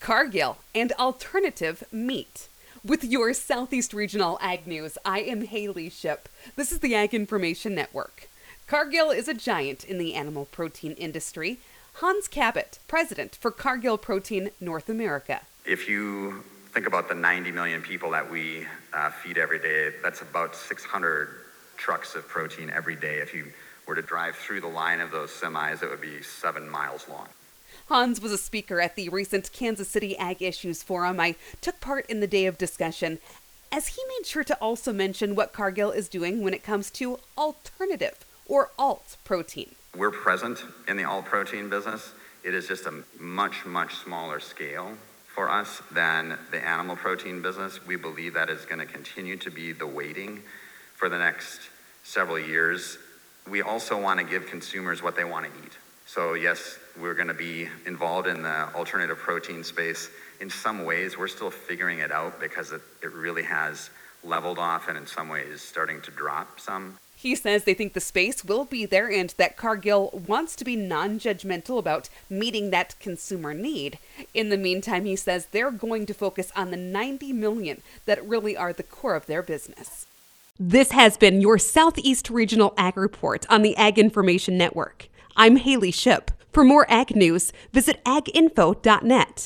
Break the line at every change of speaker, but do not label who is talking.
Cargill, and alternative meat. With your Southeast Regional Ag News, I am Haley Ship. This is the Ag Information Network. Cargill is a giant in the animal protein industry. Hans Kabet, president for Cargill Protein North America.
If you think about the 90 million people that we uh, feed every day, that's about 600 trucks of protein every day. If you were to drive through the line of those semis, it would be seven miles long.
Hans was a speaker at the recent Kansas City Ag Issues Forum. I took part in the day of discussion, as he made sure to also mention what Cargill is doing when it comes to alternative or alt protein.
We're present in the alt protein business. It is just a much, much smaller scale for us than the animal protein business. We believe that is going to continue to be the weighting for the next several years. We also want to give consumers what they want to eat. So, yes, we're going to be involved in the alternative protein space. In some ways, we're still figuring it out because it, it really has leveled off and in some ways starting to drop some.
He says they think the space will be there and that Cargill wants to be non judgmental about meeting that consumer need. In the meantime, he says they're going to focus on the 90 million that really are the core of their business. This has been your Southeast Regional Ag Report on the Ag Information Network. I'm Haley Ship. For more ag news, visit aginfo.net.